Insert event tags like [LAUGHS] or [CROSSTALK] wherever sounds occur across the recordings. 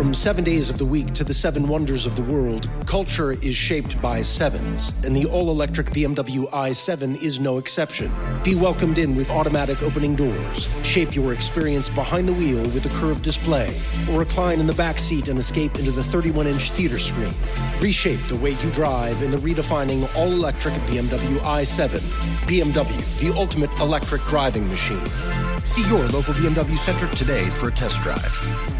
From seven days of the week to the seven wonders of the world, culture is shaped by sevens, and the all electric BMW i7 is no exception. Be welcomed in with automatic opening doors. Shape your experience behind the wheel with a curved display, or recline in the back seat and escape into the 31 inch theater screen. Reshape the way you drive in the redefining all electric BMW i7. BMW, the ultimate electric driving machine. See your local BMW center today for a test drive.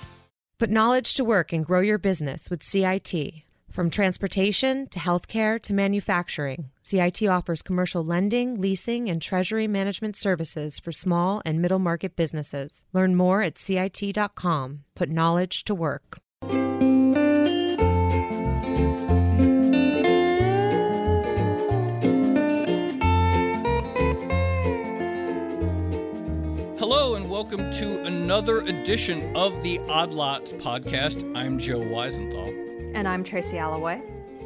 Put knowledge to work and grow your business with CIT. From transportation to healthcare to manufacturing, CIT offers commercial lending, leasing, and treasury management services for small and middle market businesses. Learn more at CIT.com. Put knowledge to work. Welcome to another edition of the Odd Lots podcast. I'm Joe Weisenthal. And I'm Tracy Alloway.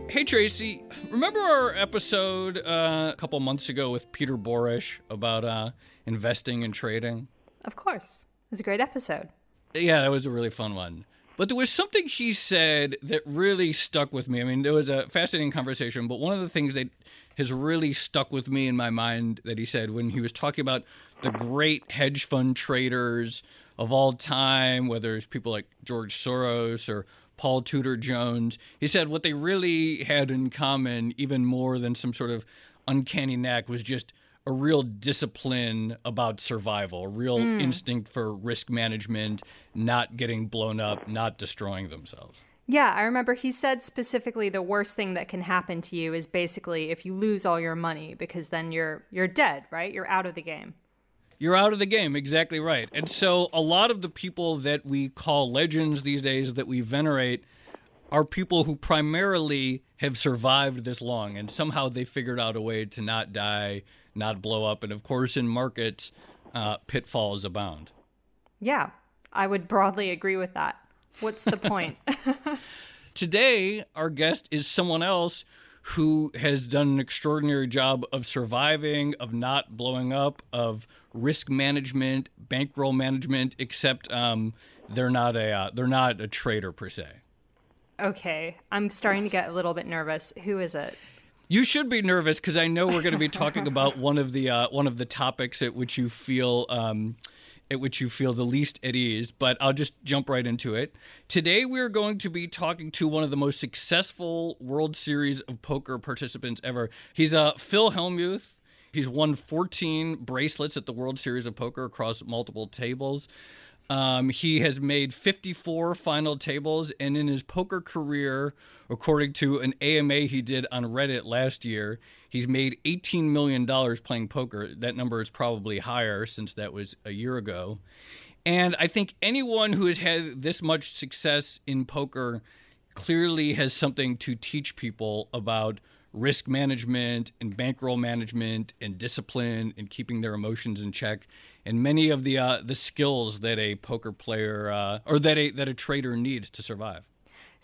Hey, Tracy, remember our episode uh, a couple months ago with Peter Borish about uh, investing and trading? Of course. It was a great episode. Yeah, that was a really fun one. But there was something he said that really stuck with me. I mean, there was a fascinating conversation, but one of the things that has really stuck with me in my mind that he said when he was talking about the great hedge fund traders of all time, whether it's people like George Soros or Paul Tudor Jones, he said what they really had in common, even more than some sort of uncanny knack, was just a real discipline about survival, a real mm. instinct for risk management, not getting blown up, not destroying themselves. Yeah, I remember he said specifically the worst thing that can happen to you is basically if you lose all your money because then you're you're dead, right? You're out of the game. You're out of the game, exactly right. And so a lot of the people that we call legends these days that we venerate are people who primarily have survived this long and somehow they figured out a way to not die, not blow up. And of course, in markets, uh, pitfalls abound. Yeah, I would broadly agree with that. What's the point? [LAUGHS] Today, our guest is someone else who has done an extraordinary job of surviving, of not blowing up, of risk management, bankroll management. Except um, they're not a uh, they're not a trader per se. Okay, I'm starting to get a little bit nervous. Who is it? You should be nervous because I know we're going to be talking about one of the uh, one of the topics at which you feel um, at which you feel the least at ease, but I'll just jump right into it. Today, we're going to be talking to one of the most successful World Series of Poker participants ever. He's uh, Phil Hellmuth. He's won 14 bracelets at the World Series of Poker across multiple tables. Um, he has made 54 final tables, and in his poker career, according to an AMA he did on Reddit last year, he's made $18 million playing poker. That number is probably higher since that was a year ago. And I think anyone who has had this much success in poker clearly has something to teach people about risk management and bankroll management and discipline and keeping their emotions in check and many of the uh, the skills that a poker player uh, or that a that a trader needs to survive.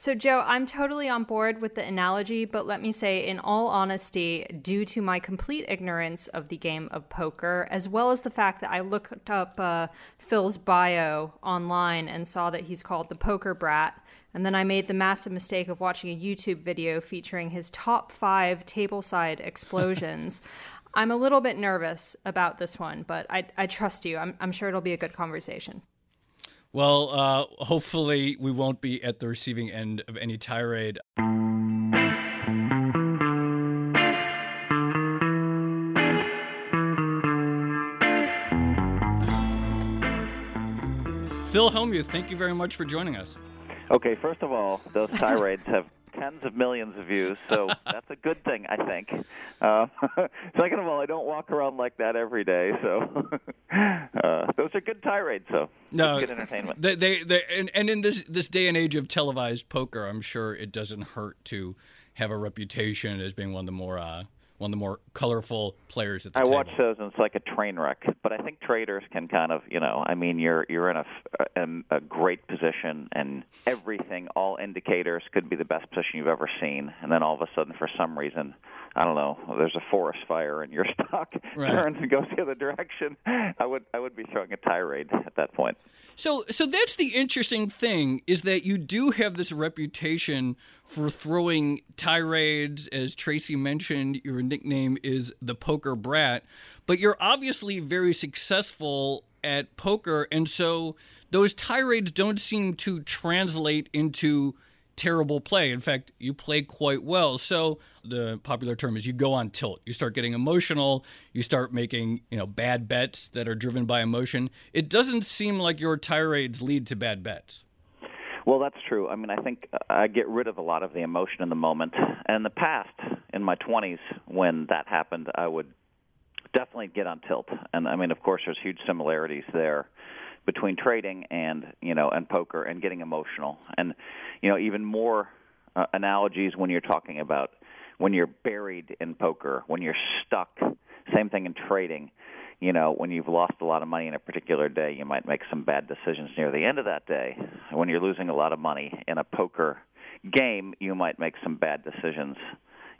So, Joe, I'm totally on board with the analogy, but let me say, in all honesty, due to my complete ignorance of the game of poker, as well as the fact that I looked up uh, Phil's bio online and saw that he's called the Poker Brat, and then I made the massive mistake of watching a YouTube video featuring his top five tableside explosions. [LAUGHS] I'm a little bit nervous about this one, but I, I trust you. I'm, I'm sure it'll be a good conversation. Well, uh, hopefully, we won't be at the receiving end of any tirade. Phil Hellmuth, thank you very much for joining us. Okay, first of all, those tirades have tens of millions of views, so that's a good thing, I think. Uh, [LAUGHS] second of all, I don't walk around like that every day, so [LAUGHS] uh, those are good tirades. So no, good entertainment. They, they, they and, and in this this day and age of televised poker, I'm sure it doesn't hurt to have a reputation as being one of the more uh, one of the more colorful players at the time. I table. watch those and it's like a train wreck. But I think traders can kind of, you know, I mean, you're you're in a in a great position, and everything, all indicators could be the best position you've ever seen, and then all of a sudden, for some reason, I don't know, there's a forest fire and your [LAUGHS] stock right. turns and goes the other direction. I would I would be throwing a tirade at that point. So so that's the interesting thing is that you do have this reputation for throwing tirades as Tracy mentioned your nickname is the poker brat, but you're obviously very successful at poker and so those tirades don't seem to translate into terrible play. In fact, you play quite well. So the popular term is you go on tilt. You start getting emotional. You start making you know bad bets that are driven by emotion. It doesn't seem like your tirades lead to bad bets. Well, that's true. I mean, I think I get rid of a lot of the emotion in the moment. And in the past, in my 20s, when that happened, I would definitely get on tilt. And I mean, of course, there's huge similarities there between trading and you know and poker and getting emotional and you know even more uh, analogies when you're talking about when you're buried in poker when you're stuck same thing in trading you know when you've lost a lot of money in a particular day you might make some bad decisions near the end of that day when you're losing a lot of money in a poker game you might make some bad decisions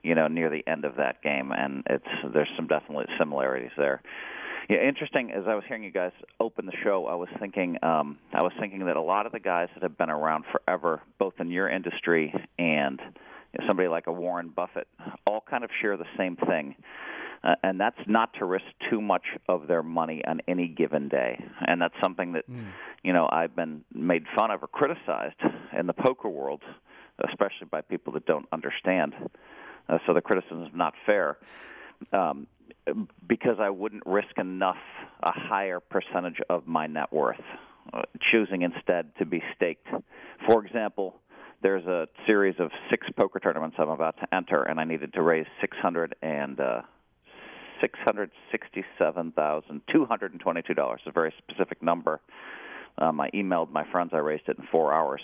you know near the end of that game and it's there's some definite similarities there yeah, interesting. As I was hearing you guys open the show, I was thinking, um, I was thinking that a lot of the guys that have been around forever, both in your industry and somebody like a Warren Buffett, all kind of share the same thing. Uh, and that's not to risk too much of their money on any given day. And that's something that, mm. you know, I've been made fun of or criticized in the poker world, especially by people that don't understand. Uh, so the criticism is not fair. Um, because I wouldn't risk enough a higher percentage of my net worth, uh, choosing instead to be staked. For example, there's a series of six poker tournaments I'm about to enter, and I needed to raise six hundred and uh, six hundred sixty-seven thousand two hundred and twenty-two dollars. A very specific number. Um, I emailed my friends. I raised it in four hours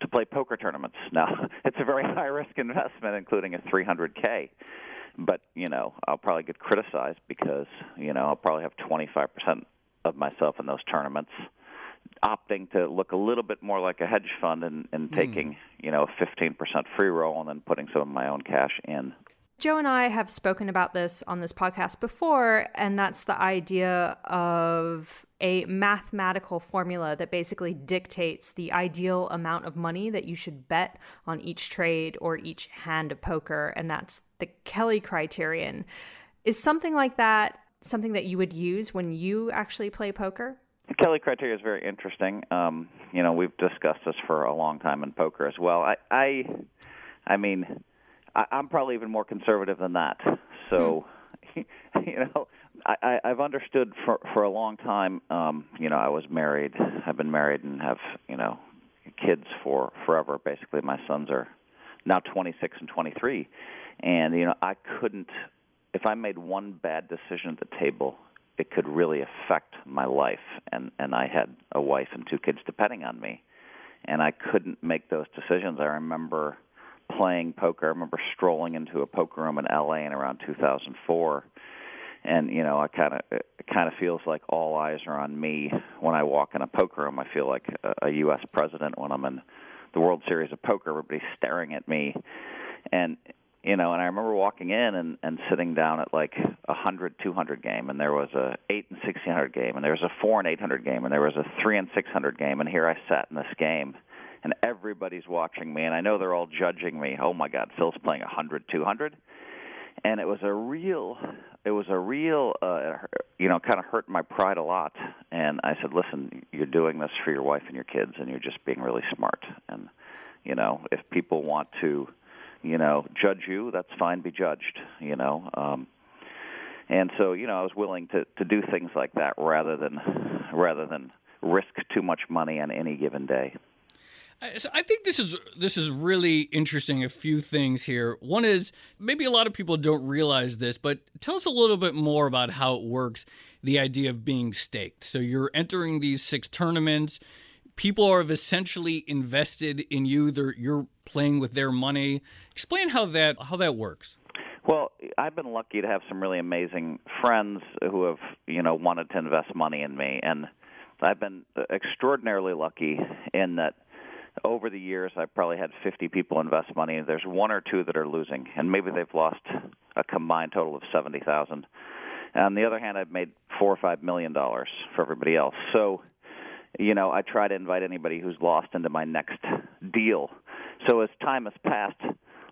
to play poker tournaments. [LAUGHS] Now, it's a very high risk investment, including a 300k but you know I'll probably get criticized because you know I'll probably have 25% of myself in those tournaments opting to look a little bit more like a hedge fund and, and mm. taking you know a 15% free roll and then putting some of my own cash in Joe and I have spoken about this on this podcast before, and that's the idea of a mathematical formula that basically dictates the ideal amount of money that you should bet on each trade or each hand of poker, and that's the Kelly criterion. Is something like that something that you would use when you actually play poker? The Kelly criteria is very interesting. Um, you know, we've discussed this for a long time in poker as well. I, I, I mean I, I'm probably even more conservative than that. So, hmm. [LAUGHS] you know, I, I, I've understood for for a long time. Um, you know, I was married. I've been married and have you know kids for forever. Basically, my sons are now 26 and 23, and you know, I couldn't. If I made one bad decision at the table, it could really affect my life. And and I had a wife and two kids depending on me, and I couldn't make those decisions. I remember playing poker. I remember strolling into a poker room in LA in around 2004 and you know I kind of kind of feels like all eyes are on me when I walk in a poker room. I feel like a, a U.S. president when I'm in the World Series of Poker. Everybody's staring at me, and you know, and I remember walking in and and sitting down at like a hundred, two hundred game, and there was a eight and sixteen hundred game, and there was a four and eight hundred game, and there was a three and six hundred game, and here I sat in this game and everybody's watching me, and I know they're all judging me. Oh my God, Phil's playing a hundred, two hundred, and it was a real, it was a real, uh, you know, kind of hurt my pride a lot. And I said, listen, you're doing this for your wife and your kids, and you're just being really smart. And you know, if people want to, you know, judge you, that's fine. Be judged. You know. Um, and so, you know, I was willing to to do things like that rather than rather than risk too much money on any given day. So I think this is this is really interesting. A few things here. One is maybe a lot of people don't realize this, but tell us a little bit more about how it works. The idea of being staked. So you're entering these six tournaments. People are essentially invested in you. They're, you're playing with their money. Explain how that how that works. Well, I've been lucky to have some really amazing friends who have, you know, wanted to invest money in me, and I've been extraordinarily lucky in that over the years I've probably had 50 people invest money. There's one or two that are losing, and maybe they've lost a combined total of 70,000. On the other hand, I've made four or five million dollars for everybody else. So, you know, I try to invite anybody who's lost into my next deal. So as time has passed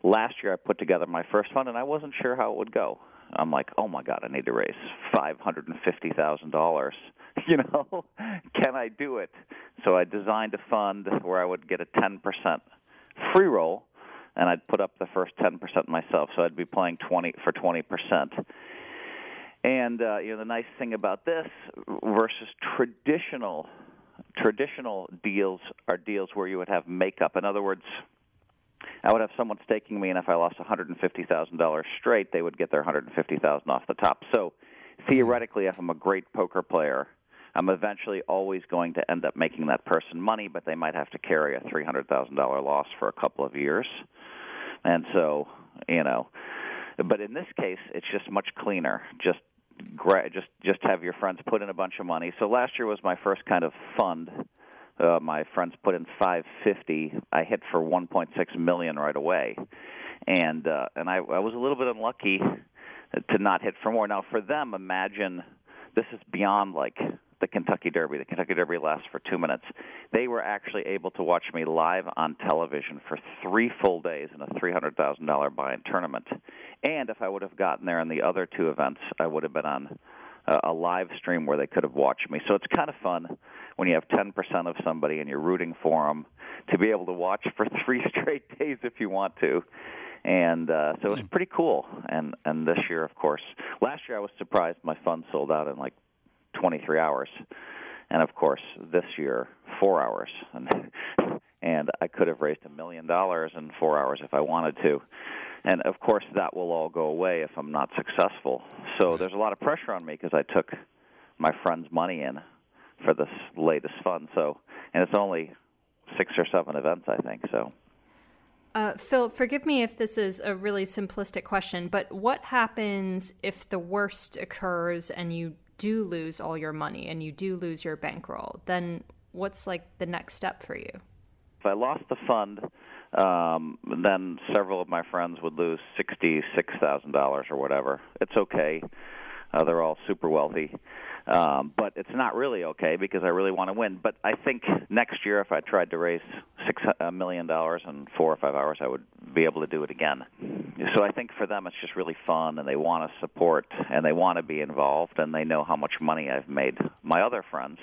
last year I put together my first fund and I wasn't sure how it would go. I'm like, oh my god, I need to raise five hundred and fifty thousand dollars. [LAUGHS] You know, [LAUGHS] can I do it? So I designed a fund where I would get a ten percent free roll, and I'd put up the first ten percent myself. So I'd be playing twenty for twenty percent. And uh, you know, the nice thing about this versus traditional traditional deals are deals where you would have makeup. In other words, I would have someone staking me, and if I lost $150,000 straight, they would get their 150,000 off the top. So theoretically, if I'm a great poker player, I'm eventually always going to end up making that person money, but they might have to carry a $300,000 loss for a couple of years. And so, you know, but in this case, it's just much cleaner. Just just just have your friends put in a bunch of money. So last year was my first kind of fund uh, my friends put in 550. I hit for 1.6 million right away, and uh, and I, I was a little bit unlucky to not hit for more. Now for them, imagine this is beyond like the Kentucky Derby. The Kentucky Derby lasts for two minutes. They were actually able to watch me live on television for three full days in a three hundred thousand dollar buy-in tournament. And if I would have gotten there in the other two events, I would have been on a live stream where they could have watched me. So it's kind of fun when you have 10% of somebody and you're rooting for them to be able to watch for [LAUGHS] three straight days if you want to. And uh, so it's pretty cool. And and this year, of course, last year I was surprised my fund sold out in like 23 hours, and of course this year four hours. And [LAUGHS] and I could have raised a million dollars in four hours if I wanted to. And of course, that will all go away if I'm not successful. So there's a lot of pressure on me because I took my friend's money in for this latest fund. So, and it's only six or seven events, I think. So. Uh, Phil, forgive me if this is a really simplistic question, but what happens if the worst occurs and you do lose all your money and you do lose your bankroll? Then what's like the next step for you? If I lost the fund, um, then several of my friends would lose sixty-six thousand dollars or whatever. It's okay. Uh, they're all super wealthy. Um, but it's not really okay because I really want to win. But I think next year, if I tried to raise six a million dollars in four or five hours, I would be able to do it again. So I think for them, it's just really fun, and they want to support, and they want to be involved, and they know how much money I've made my other friends.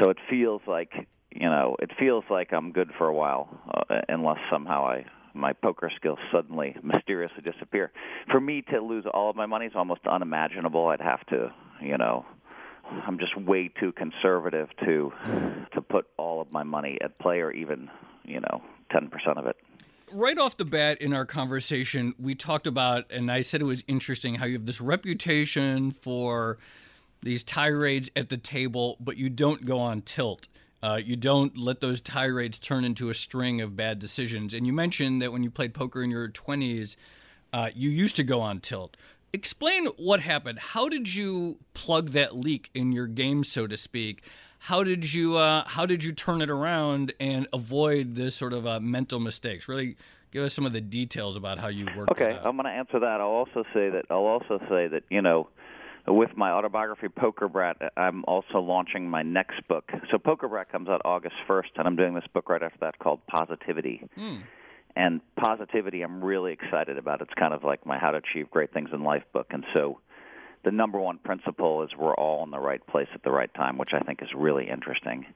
So it feels like you know, it feels like I'm good for a while, uh, unless somehow I my poker skills suddenly mysteriously disappear. For me to lose all of my money is almost unimaginable. I'd have to, you know, I'm just way too conservative to to put all of my money at play or even, you know, 10% of it. Right off the bat in our conversation, we talked about and I said it was interesting how you have this reputation for these tirades at the table, but you don't go on tilt. Uh, you don't let those tirades turn into a string of bad decisions. And you mentioned that when you played poker in your 20s, uh, you used to go on tilt explain what happened. How did you plug that leak in your game, so to speak? How did you uh, how did you turn it around and avoid this sort of uh, mental mistakes? Really, give us some of the details about how you worked. Okay, I'm going to answer that. I'll also say that I'll also say that you know. With my autobiography, Poker Brat, I'm also launching my next book. So, Poker Brat comes out August 1st, and I'm doing this book right after that called Positivity. Mm and positivity I'm really excited about. It's kind of like my How to Achieve Great Things in Life book. And so the number one principle is we're all in the right place at the right time, which I think is really interesting.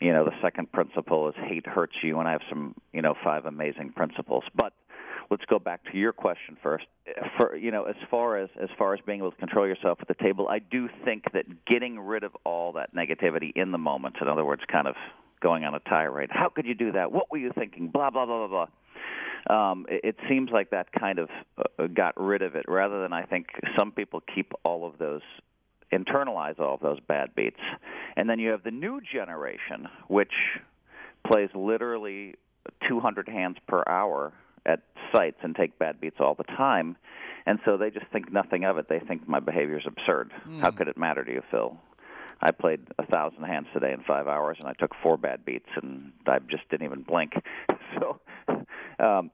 You know, the second principle is hate hurts you, and I have some, you know, five amazing principles. But let's go back to your question first. For you know, as far as as far as being able to control yourself at the table, I do think that getting rid of all that negativity in the moment, in other words, kind of going on a tirade. How could you do that? What were you thinking? Blah blah blah blah blah. Um, it, it seems like that kind of uh, got rid of it, rather than I think some people keep all of those internalize all of those bad beats. And then you have the new generation, which plays literally 200 hands per hour at sites and take bad beats all the time. And so they just think nothing of it. They think my behavior is absurd. Mm. How could it matter to you, Phil? I played a thousand hands today in five hours, and I took four bad beats, and I just didn't even blink. [LAUGHS] So, um,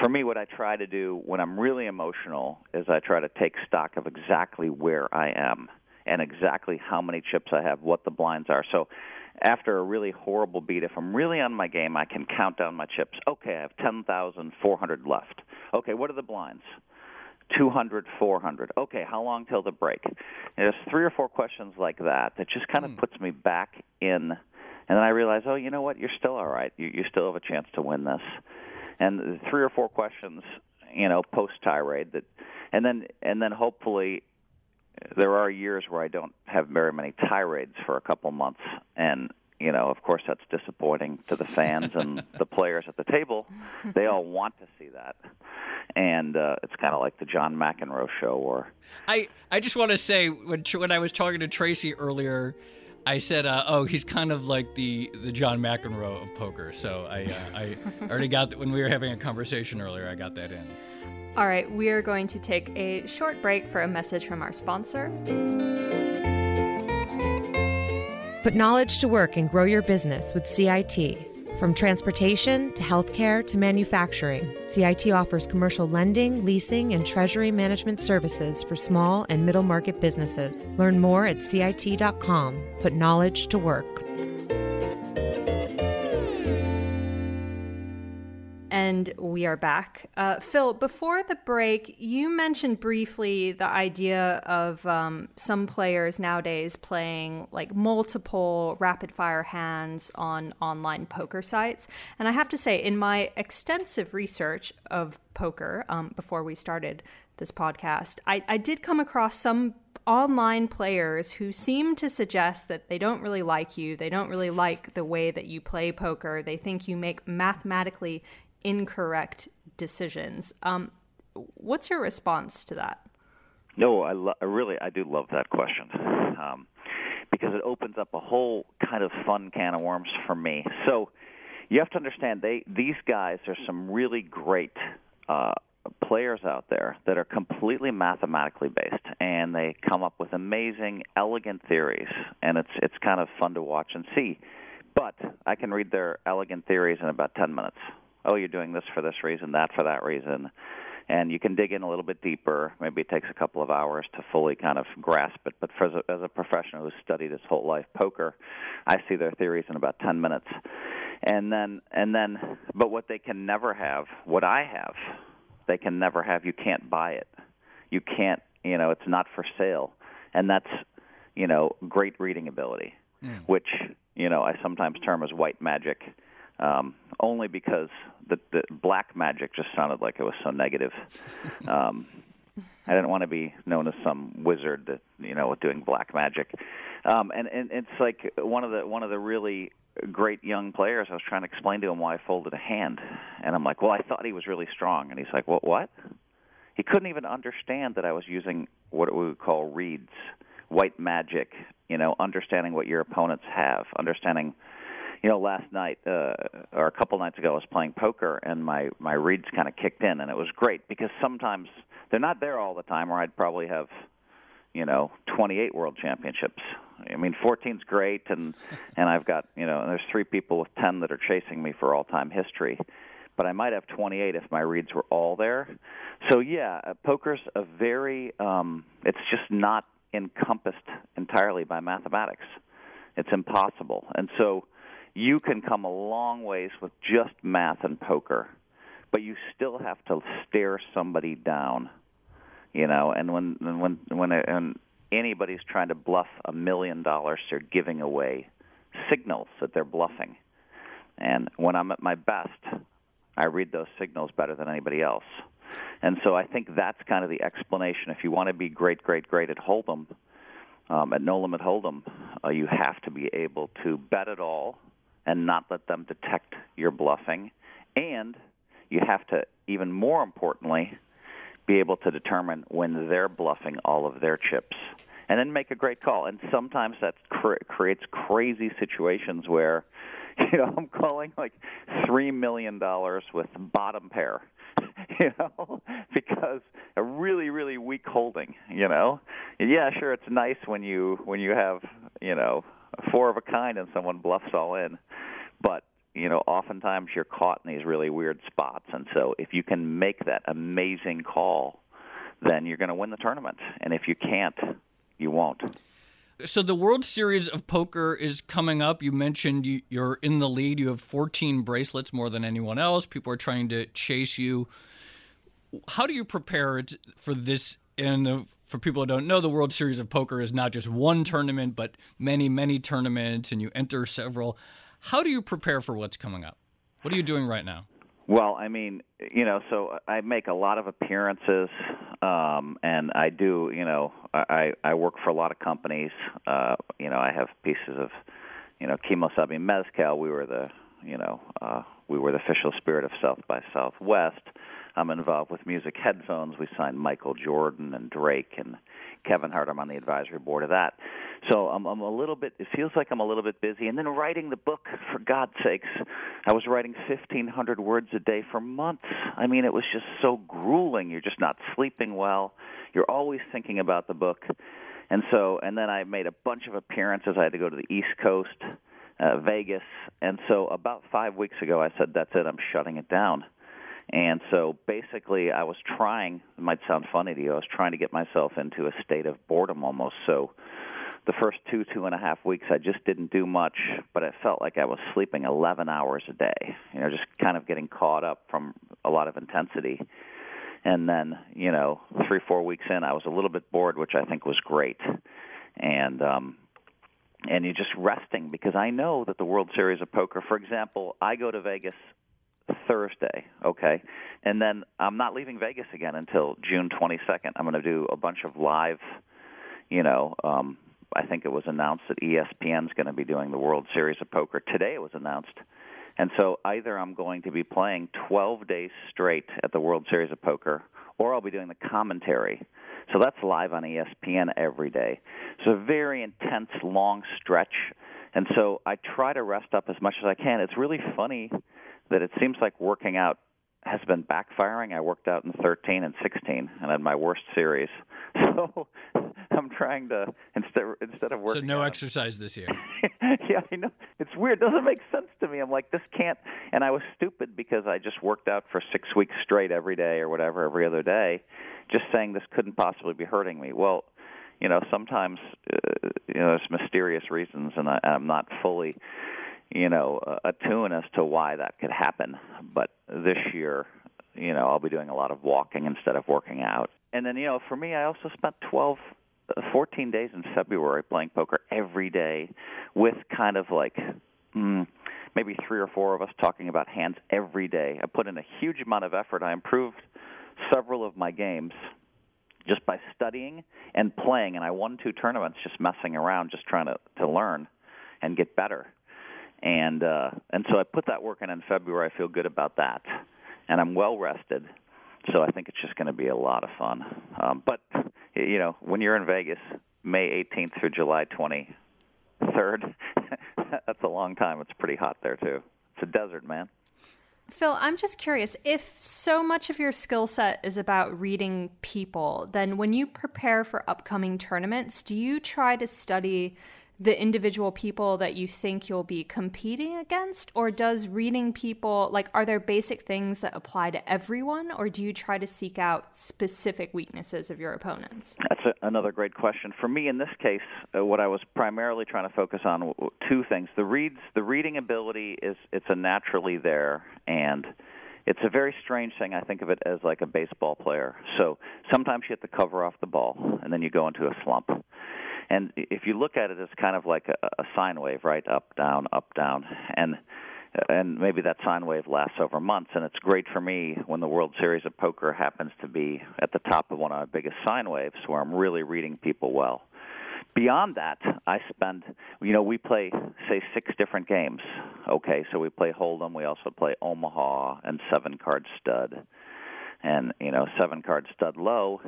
for me, what I try to do when I'm really emotional is I try to take stock of exactly where I am and exactly how many chips I have, what the blinds are. So after a really horrible beat, if I'm really on my game, I can count down my chips. Okay, I have 10,400 left. Okay, what are the blinds? 200, 400. Okay, how long till the break? And there's three or four questions like that that just kind of mm. puts me back in. And then I realize, oh, you know what? You're still all right. You, you still have a chance to win this. And three or four questions, you know, post tirade that, and then and then hopefully there are years where I don't have very many tirades for a couple months, and you know, of course, that's disappointing to the fans and [LAUGHS] the players at the table. They all want to see that, and uh, it's kind of like the John McEnroe show. Or I, I just want to say when when I was talking to Tracy earlier. I said, uh, "Oh, he's kind of like the the John McEnroe of poker." So I uh, I [LAUGHS] already got that when we were having a conversation earlier. I got that in. All right, we are going to take a short break for a message from our sponsor. Put knowledge to work and grow your business with CIT. From transportation to healthcare to manufacturing, CIT offers commercial lending, leasing, and treasury management services for small and middle market businesses. Learn more at CIT.com. Put knowledge to work. And we are back. Uh, Phil, before the break, you mentioned briefly the idea of um, some players nowadays playing like multiple rapid fire hands on online poker sites. And I have to say, in my extensive research of poker um, before we started this podcast, I, I did come across some online players who seem to suggest that they don't really like you. They don't really like the way that you play poker. They think you make mathematically incorrect decisions. Um, what's your response to that? No, I, lo- I really I do love that question um, because it opens up a whole kind of fun can of worms for me. So you have to understand they these guys are some really great uh, players out there that are completely mathematically based and they come up with amazing elegant theories and it's it's kind of fun to watch and see but i can read their elegant theories in about 10 minutes oh, you're doing this for this reason, that for that reason. And you can dig in a little bit deeper. Maybe it takes a couple of hours to fully kind of grasp it. But for, as, a, as a professional who's studied his whole life poker, I see their theories in about 10 minutes. And then, and then, but what they can never have, what I have, they can never have. You can't buy it. You can't, you know, it's not for sale. And that's, you know, great reading ability, mm. which, you know, I sometimes term as white magic um, only because the, the black magic just sounded like it was so negative. [LAUGHS] Um, I didn't want to be known as some wizard that you know doing black magic. Um, and, and it's like one of the one of the really great young players. I was trying to explain to him why I folded a hand, and I'm like, "Well, I thought he was really strong," and he's like, "What? What?" He couldn't even understand that I was using what we would call reads, white magic. You know, understanding what your opponents have, understanding you know, last night uh, or a couple nights ago, I was playing poker, and my my reads kind of kicked in, and it was great because sometimes they're not there all the time, or I'd probably have, you know, 28 world championships. I mean, 14's great, and [LAUGHS] and I've got you know, and there's three people with 10 that are chasing me for all-time history. But I might have 28 if my reads were all there. So yeah, uh, poker's a very um, it's just not encompassed entirely by mathematics. It's impossible, and so you can come a long ways with just math and poker, but you still have to stare somebody down. You know, and when when when and anybody's trying to bluff a million dollars, they're giving away signals that they're bluffing. And when I'm at my best, I read those signals better than anybody else. And so I think that's kind of the explanation. If you want to be great, great, great at Hold'em, um, at No Limit Hold'em, uh, you have to be able to bet it all and not let them detect your bluffing. And you have to, even more importantly, be able to determine when they're bluffing all of their chips and then make a great call. And sometimes that cr- creates crazy situations where, [LAUGHS] you know, I'm calling like $3 million with bottom pair. [LAUGHS] you know, [LAUGHS] because a really really weak holding, you know. Yeah, sure it's nice when you when you have, you know, four of a kind and someone bluffs all in. But you know, oftentimes you're caught in these really weird spots, and so if you can make that amazing call, then you're going to win the tournament. And if you can't, you won't. So the World Series of Poker is coming up. You mentioned you're in the lead. You have 14 bracelets more than anyone else. People are trying to chase you. How do you prepare for this? And for people who don't know, the World Series of Poker is not just one tournament, but many, many tournaments, and you enter several. How do you prepare for what's coming up? What are you doing right now? Well, I mean, you know, so I make a lot of appearances, um, and I do, you know, I I work for a lot of companies. Uh, you know, I have pieces of, you know, Kimo Sabe Mezcal. We were the, you know, uh, we were the official spirit of South by Southwest. I'm involved with Muzik headphones. We signed Michael Jordan and Drake and Kevin Hart. I'm on the advisory board of that. So I'm, I'm a little bit. It feels like I'm a little bit busy. And then writing the book, for God's sakes, I was writing 1,500 words a day for months. I mean, it was just so grueling. You're just not sleeping well. You're always thinking about the book. And so, and then I made a bunch of appearances. I had to go to the East Coast, uh, Vegas, and so about five weeks ago, I said, "That's it. I'm shutting it down." And so basically, I was trying, it might sound funny to you, I was trying to get myself into a state of boredom almost. So the first two, two and a half weeks, I just didn't do much, but it felt like I was sleeping 11 hours a day, you know, just kind of getting caught up from a lot of intensity. And then, you know, three, four weeks in, I was a little bit bored, which I think was great. And, um, and you're just resting because I know that the World Series of Poker, for example, I go to Vegas Thursday, okay? And then I'm not leaving Vegas again until June 22nd. I'm going to do a bunch of live, you know, um I think it was announced that ESPN's going to be doing the World Series of Poker. Today it was announced. And so either I'm going to be playing 12 days straight at the World Series of Poker or I'll be doing the commentary. So that's live on ESPN every day. It's a very intense, long stretch. And so I try to rest up as much as I can. It's really funny that it seems like working out has been backfiring. I worked out in 13 and 16 and had my worst series. [LAUGHS] So I'm trying to instead instead of working. So no out, exercise this year. [LAUGHS] yeah, I know. It's weird. It doesn't make sense to me. I'm like, this can't. And I was stupid because I just worked out for six weeks straight every day or whatever, every other day, just saying this couldn't possibly be hurting me. Well, you know, sometimes uh, you know there's mysterious reasons, and I, I'm not fully you know, attune as to why that could happen. But this year, you know, I'll be doing a lot of walking instead of working out. And then, you know, for me, I also spent 12, uh, 14 days in February playing poker every day with kind of like mm, maybe three or four of us talking about hands every day. I put in a huge amount of effort. I improved several of my games just by studying and playing and I won two tournaments just messing around just trying to to learn and get better and uh, and so I put that work in in February. I feel good about that, and I'm well rested. So I think it's just going to be a lot of fun. Um, but you know, when you're in Vegas, May 18th through July 23rd, [LAUGHS] that's a long time. It's pretty hot there too. It's a desert, man. Phil, I'm just curious if so much of your skill set is about reading people, then when you prepare for upcoming tournaments, do you try to study the individual people that you think you'll be competing against or does reading people like are there basic things that apply to everyone or do you try to seek out specific weaknesses of your opponents that's a, another great question for me in this case uh, what i was primarily trying to focus on two things the reads the reading ability is it's a naturally there and it's a very strange thing. I think of it as like a baseball player. So sometimes you have to cover off the ball, and then you go into a slump. And if you look at it as kind of like a, a sine wave, right, up, down, up, down, and and maybe that sine wave lasts over months, and it's great for me when the World Series of Poker happens to be at the top of one of my biggest sine waves, where I'm really reading people well. beyond that, I spend, you know, we play, say, six different games. Okay, so we play Hold'em, we also play Omaha and seven card stud, and, you know, seven card stud low.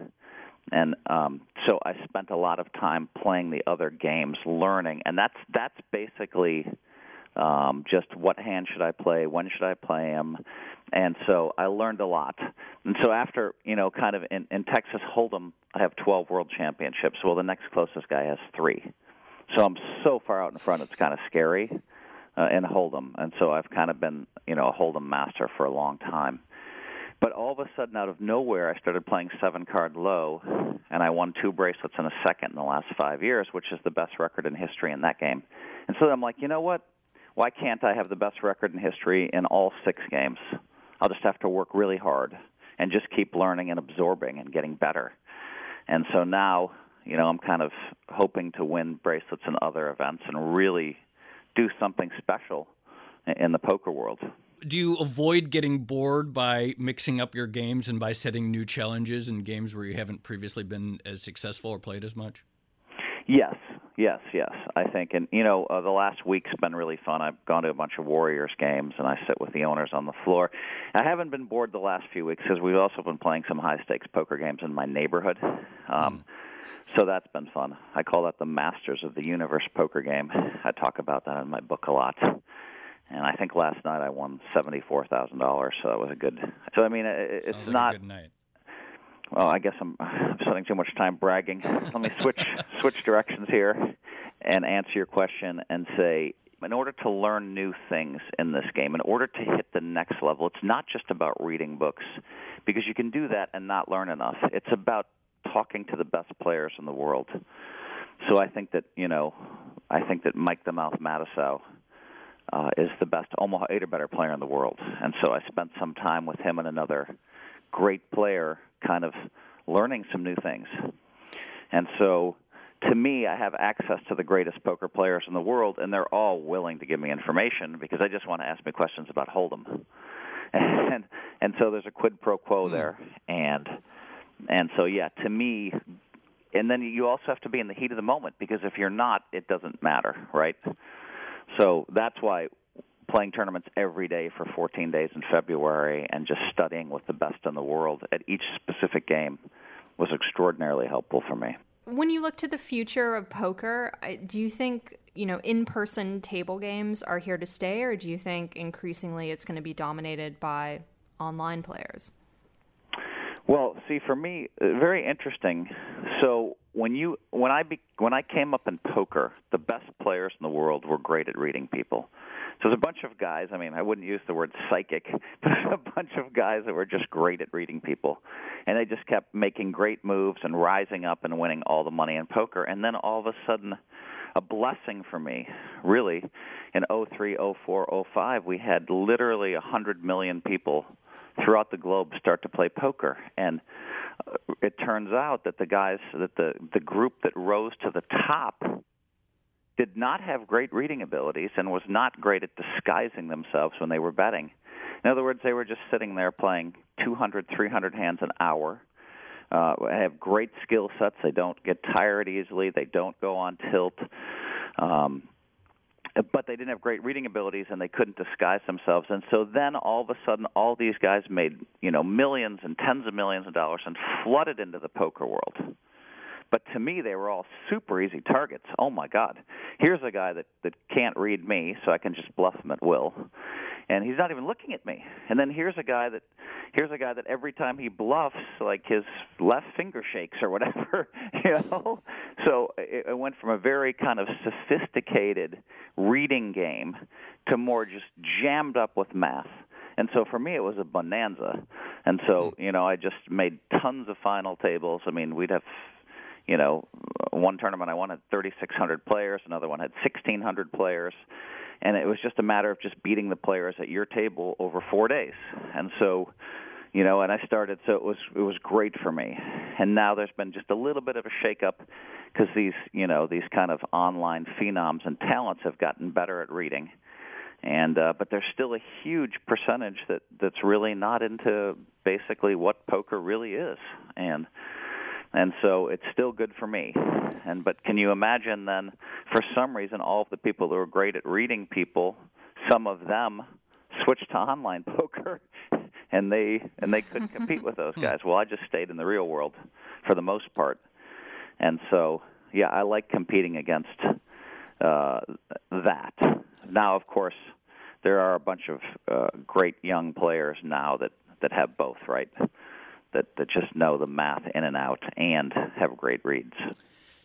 And um, so I spent a lot of time playing the other games, learning, and that's that's basically um, just what hand should I play, when should I play them, and so I learned a lot. And so after you know, kind of in, in Texas Hold'em, I have 12 world championships. Well, the next closest guy has three, so I'm so far out in front, it's kind of scary uh, in Hold'em. And so I've kind of been you know a Hold'em master for a long time. But all of a sudden, out of nowhere, I started playing seven card low, and I won two bracelets in a second in the last five years, which is the best record in history in that game. And so I'm like, you know what? Why can't I have the best record in history in all six games? I'll just have to work really hard and just keep learning and absorbing and getting better. And so now, you know, I'm kind of hoping to win bracelets in other events and really do something special in the poker world do you avoid getting bored by mixing up your games and by setting new challenges in games where you haven't previously been as successful or played as much? Yes, yes, yes. I think, and you know, uh, the last week's been really fun. I've gone to a bunch of Warriors games, and I sit with the owners on the floor. I haven't been bored the last few weeks because we've also been playing some high stakes poker games in my neighborhood. Um, mm. So that's been fun. I call that the Masters of the Universe poker game. I talk about that in my book a lot and I think last night I won seventy four thousand dollars. So that was a good. So I mean, it, it's Sounds not. Like a good night. Well, I guess I'm, I'm [LAUGHS] spending too much time bragging. Let me switch [LAUGHS] switch directions here and answer your question and say in order to learn new things in this game, in order to hit the next level, it's not just about reading books because you can do that and not learn enough. It's about talking to the best players in the world. So I think that, you know, I think that Mike the Mouth Matusow uh, is the best Omaha eight or better player in the world. And so I spent some time with him and another great player, kind of learning some new things. And so, to me, I have access to the greatest poker players in the world, and they're all willing to give me information because they just want to ask me questions about Hold'em. [LAUGHS] And and so there's a quid pro quo hmm. there, and and so yeah, to me, and then you also have to be in the heat of the moment because if you're not, it doesn't matter, right? So that's why playing tournaments every day for 14 days in February and just studying with the best in the world at each specific game was extraordinarily helpful for me. When you look to the future of poker, do you think, you know, in-person table games are here to stay or do you think increasingly it's going to be dominated by online players? Well, see, for me, uh, very interesting. So when you when I be, when I came up in poker, the best players in the world were great at reading people. So there's a bunch of guys. I mean, I wouldn't use the word psychic, [LAUGHS] but a bunch of guys that were just great at reading people, and they just kept making great moves and rising up and winning all the money in poker. And then all of a sudden, a blessing for me, really, in 03, 04, 05, we had literally a hundred million people throughout the globe start to play poker and uh, it turns out that the guys that the the group that rose to the top did not have great reading abilities and was not great at disguising themselves when they were betting. In other words, they were just sitting there playing 200, 300 hands an hour. Uh, have great skill sets. They don't get tired easily. They don't go on tilt. Um, but they didn't have great reading abilities and they couldn't disguise themselves. And so then all of a sudden all these guys made you know millions and tens of millions of dollars and flooded into the poker world. But to me they were all super easy targets. Oh my god. Here's a guy that that can't read me so i can just bluff him at will and he's not even looking at me. And then here's a guy that here's a guy that every time he bluffs, like his left finger shakes or whatever, [LAUGHS] you know. So it, it went from a very kind of sophisticated reading game to more just jammed up with math. And so for me, it was a bonanza. And so hmm. you know, I just made tons of final tables. I mean, we'd have you know, one tournament I won had 3,600 players, another one had 1,600 players, and it was just a matter of just beating the players at your table over four days. And so, you know, and I started, so it was it was great for me. And now there's been just a little bit of a shakeup because these, you know, these kind of online phenoms and talents have gotten better at reading. And uh, but there's still a huge percentage that that's really not into basically what poker really is. And and so it's still good for me. And but can you imagine then, for some reason, all of the people who are great at reading people, some of them switched to online [LAUGHS] poker, and they and they couldn't [LAUGHS] compete with those guys. Well, I just stayed in the real world for the most part, and so yeah, I like competing against uh, that. Now, of course, there are a bunch of uh, great young players now that that have both, right? That that just know the math in and out and have great reads.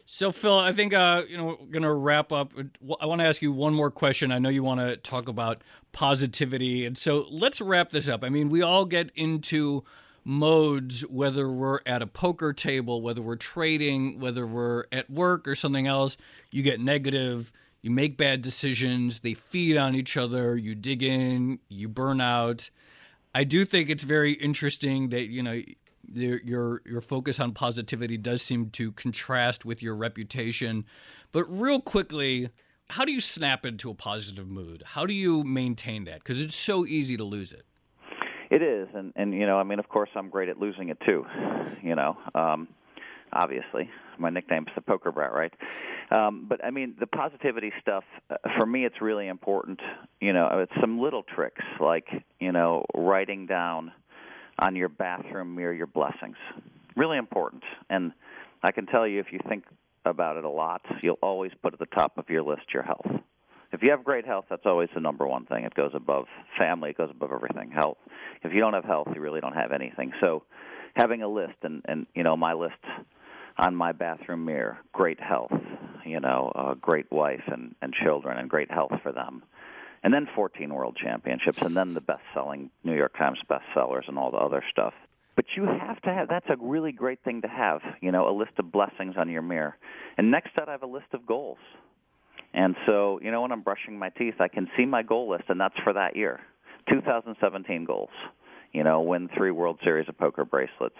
So, Phil, I think uh, you know we're going to wrap up. I want to ask you one more question. I know you want to talk about positivity, and so let's wrap this up. I mean, we all get into modes, whether we're at a poker table, whether we're trading, whether we're at work or something else. You get negative. You make bad decisions. They feed on each other. You dig in. You burn out. I do think it's very interesting that you know your your focus on positivity does seem to contrast with your reputation. But real quickly, how do you snap into a positive mood? How do you maintain that? Because it's so easy to lose it. It is, and and you know, I mean, of course, I'm great at losing it too. You know, um, obviously, my nickname's the Poker Brat, right? Um, but I mean, the positivity stuff uh, for me, it's really important. You know, it's some little tricks like you know, writing down on your bathroom mirror your blessings. Really important, and I can tell you if you think about it a lot, you'll always put at the top of your list your health if you have great health, that's always the number one thing. It goes above family, it goes above everything. Health. If you don't have health, you really don't have anything. So, having a list, and and you know my list on my bathroom mirror: great health, you know, a great wife and and children, and great health for them. And then 14 world championships, and then the best-selling New York Times bestsellers, and all the other stuff. But you have to have. That's a really great thing to have. You know, a list of blessings on your mirror. And next to that, I have a list of goals and so, you know, when I'm brushing my teeth, I can see my goal list, and that's for that year. 2017 goals. You know, win three World Series of poker bracelets.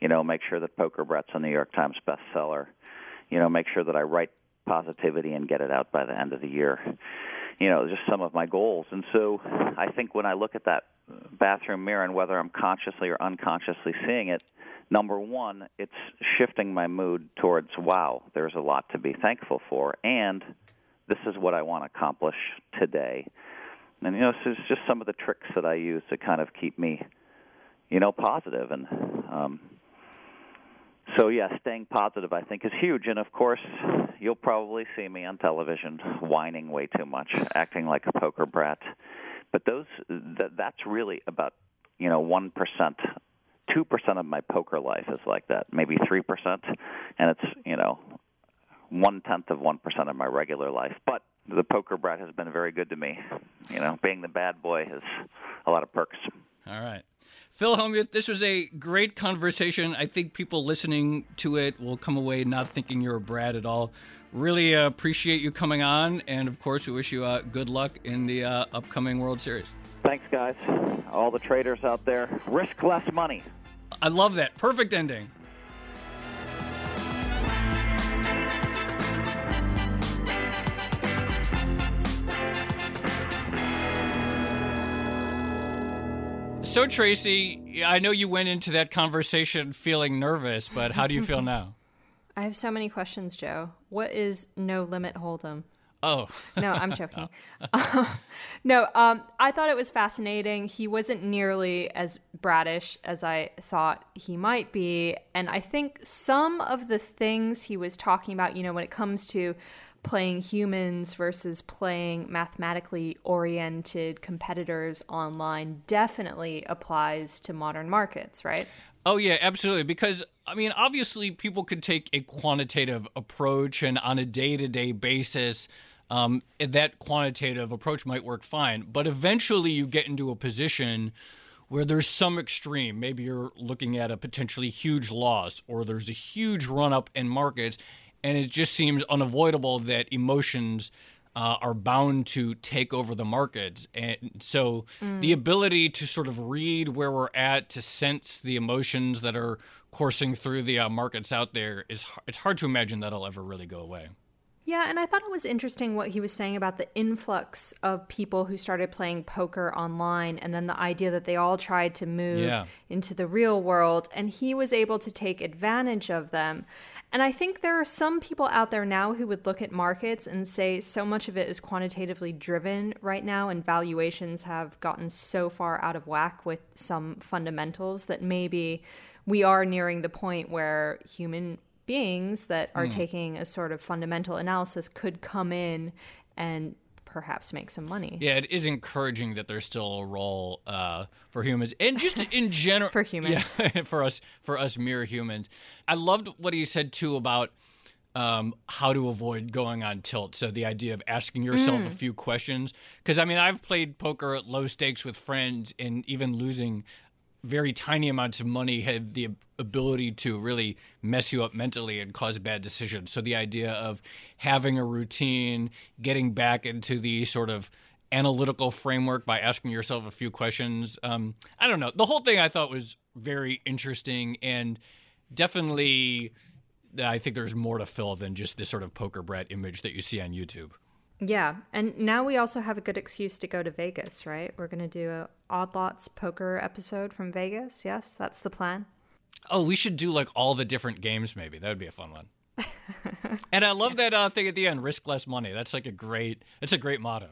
You know, make sure that Poker Brat's a New York Times bestseller. You know, make sure that I write positivity and get it out by the end of the year. You know, just some of my goals. And so I think when I look at that bathroom mirror and whether I'm consciously or unconsciously seeing it, number one, it's shifting my mood towards, wow, there's a lot to be thankful for. And this is what I want to accomplish today. And you know, this is just some of the tricks that I use to kind of keep me, you know. And um, so, yeah, staying positive I think is huge. And of course, you'll probably see me on television whining way too much, acting like a poker brat. But those th- that's really about you know one percent two percent of my poker life is like that, maybe three percent, and it's you know one tenth of one percent of my regular life. But the poker brat has been very good to me. You know, being the bad boy has a lot of perks. All right. Phil Hellmuth, this was a great conversation. I think people listening to it will come away not thinking you're a brat at all. Really uh, appreciate you coming on, and of course, we wish you uh, good luck in the uh, upcoming World Series. Thanks, guys. All the traders out there, risk less money. I love that. Perfect ending. So, Tracy, I know you went into that conversation feeling nervous, but how do you feel [LAUGHS] now? I have so many questions, Joe. What is no limit hold'em? Oh. no, I'm [LAUGHS] joking. [LAUGHS] no, um, I thought it was fascinating. He wasn't nearly as bratish as I thought he might be. And I think some of the things he was talking about, you know, when it comes to playing humans versus playing mathematically oriented competitors online definitely applies to modern markets, right? Oh, yeah, absolutely. Because, I mean, obviously, people could take a quantitative approach, and on a day to day basis, um, that quantitative approach might work fine. But eventually, you get into a position where there's some extreme. Maybe you're looking at a potentially huge loss, or there's a huge run up in markets and it just seems unavoidable that emotions uh, are bound to take over the markets. And so mm. the ability to sort of read where we're at, to sense the emotions that are coursing through the uh, markets out there is it's hard to imagine that'll ever really go away. Yeah, and I thought it was interesting what he was saying about the influx of people who started playing poker online and then the idea that they all tried to move Yeah. into the real world and he was able to take advantage of them. And I think there are some people out there now who would look at markets and say so much of it is quantitatively driven right now and valuations have gotten so far out of whack with some fundamentals that maybe we are nearing the point where human beings that are taking a sort of fundamental analysis could come in and perhaps make some money. Yeah, it is encouraging that there's still a role uh, for humans, and just [LAUGHS] in general For humans. Yeah, [LAUGHS] for us, for us mere humans. I loved what he said too about um, how to avoid going on tilt. So the idea of asking yourself Mm. a few questions, because I mean, I've played poker at low stakes with friends, and even losing very tiny amounts of money had the ability to really mess you up mentally and cause bad decisions. So the idea of having a routine, getting back into the sort of analytical framework by asking yourself a few questions. Um, I don't know. The whole thing I thought was very interesting and definitely. I think there's more to Phil than just this sort of poker brat image that you see on YouTube. Yeah, and now we also have a good excuse to go to Vegas, right? We're going to do a Odd Lots poker episode from Vegas. Yes, that's the plan. Oh, we should do like all the different games. Maybe that would be a fun one. [LAUGHS] and I love that uh, thing at the end: risk less money. That's like a great. It's a great motto.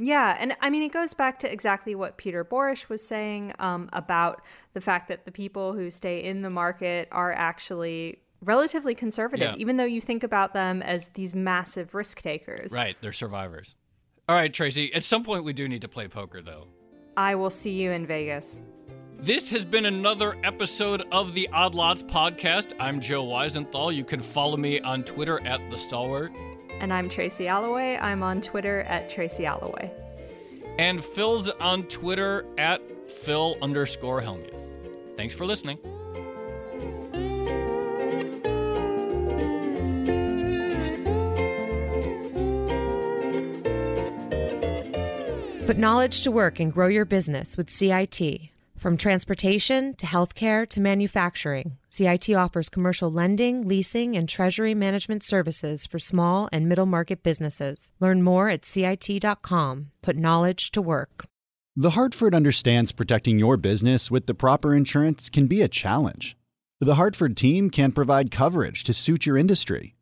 Yeah, and I mean, it goes back to exactly what Peter Borish was saying um, about the fact that the people who stay in the market are actually relatively conservative, Yeah. even though you think about them as these massive risk takers. Right, they're survivors. All right, Tracy. At some point, we do need to play poker, though. I will see you in Vegas. This has been another episode of the Odd Lots podcast. I'm Joe Weisenthal. You can follow me on Twitter at the Stalwart. And I'm Tracy Alloway. I'm on Twitter at Tracy Alloway. And Phil's on Twitter at Phil underscore Hellmuth. Thanks for listening. Put knowledge to work and grow your business with CIT. From transportation to healthcare to manufacturing, CIT offers commercial lending, leasing, and treasury management services for small and middle market businesses. Learn more at CIT.com. Put knowledge to work. The Hartford understands protecting your business with the proper insurance can be a challenge. The Hartford team can provide coverage to suit your industry.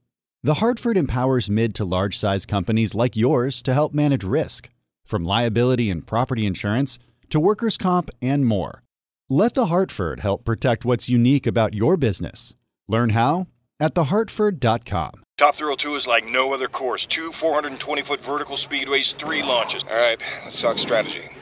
The Hartford empowers mid to large size companies like yours to help manage risk, from liability and property insurance to workers' comp and more. Let The Hartford help protect what's unique about your business. Learn how at thehartford.com. Top Thrill 2 is like no other course. Two 420 foot vertical speedways, three launches. All right, let's talk strategy.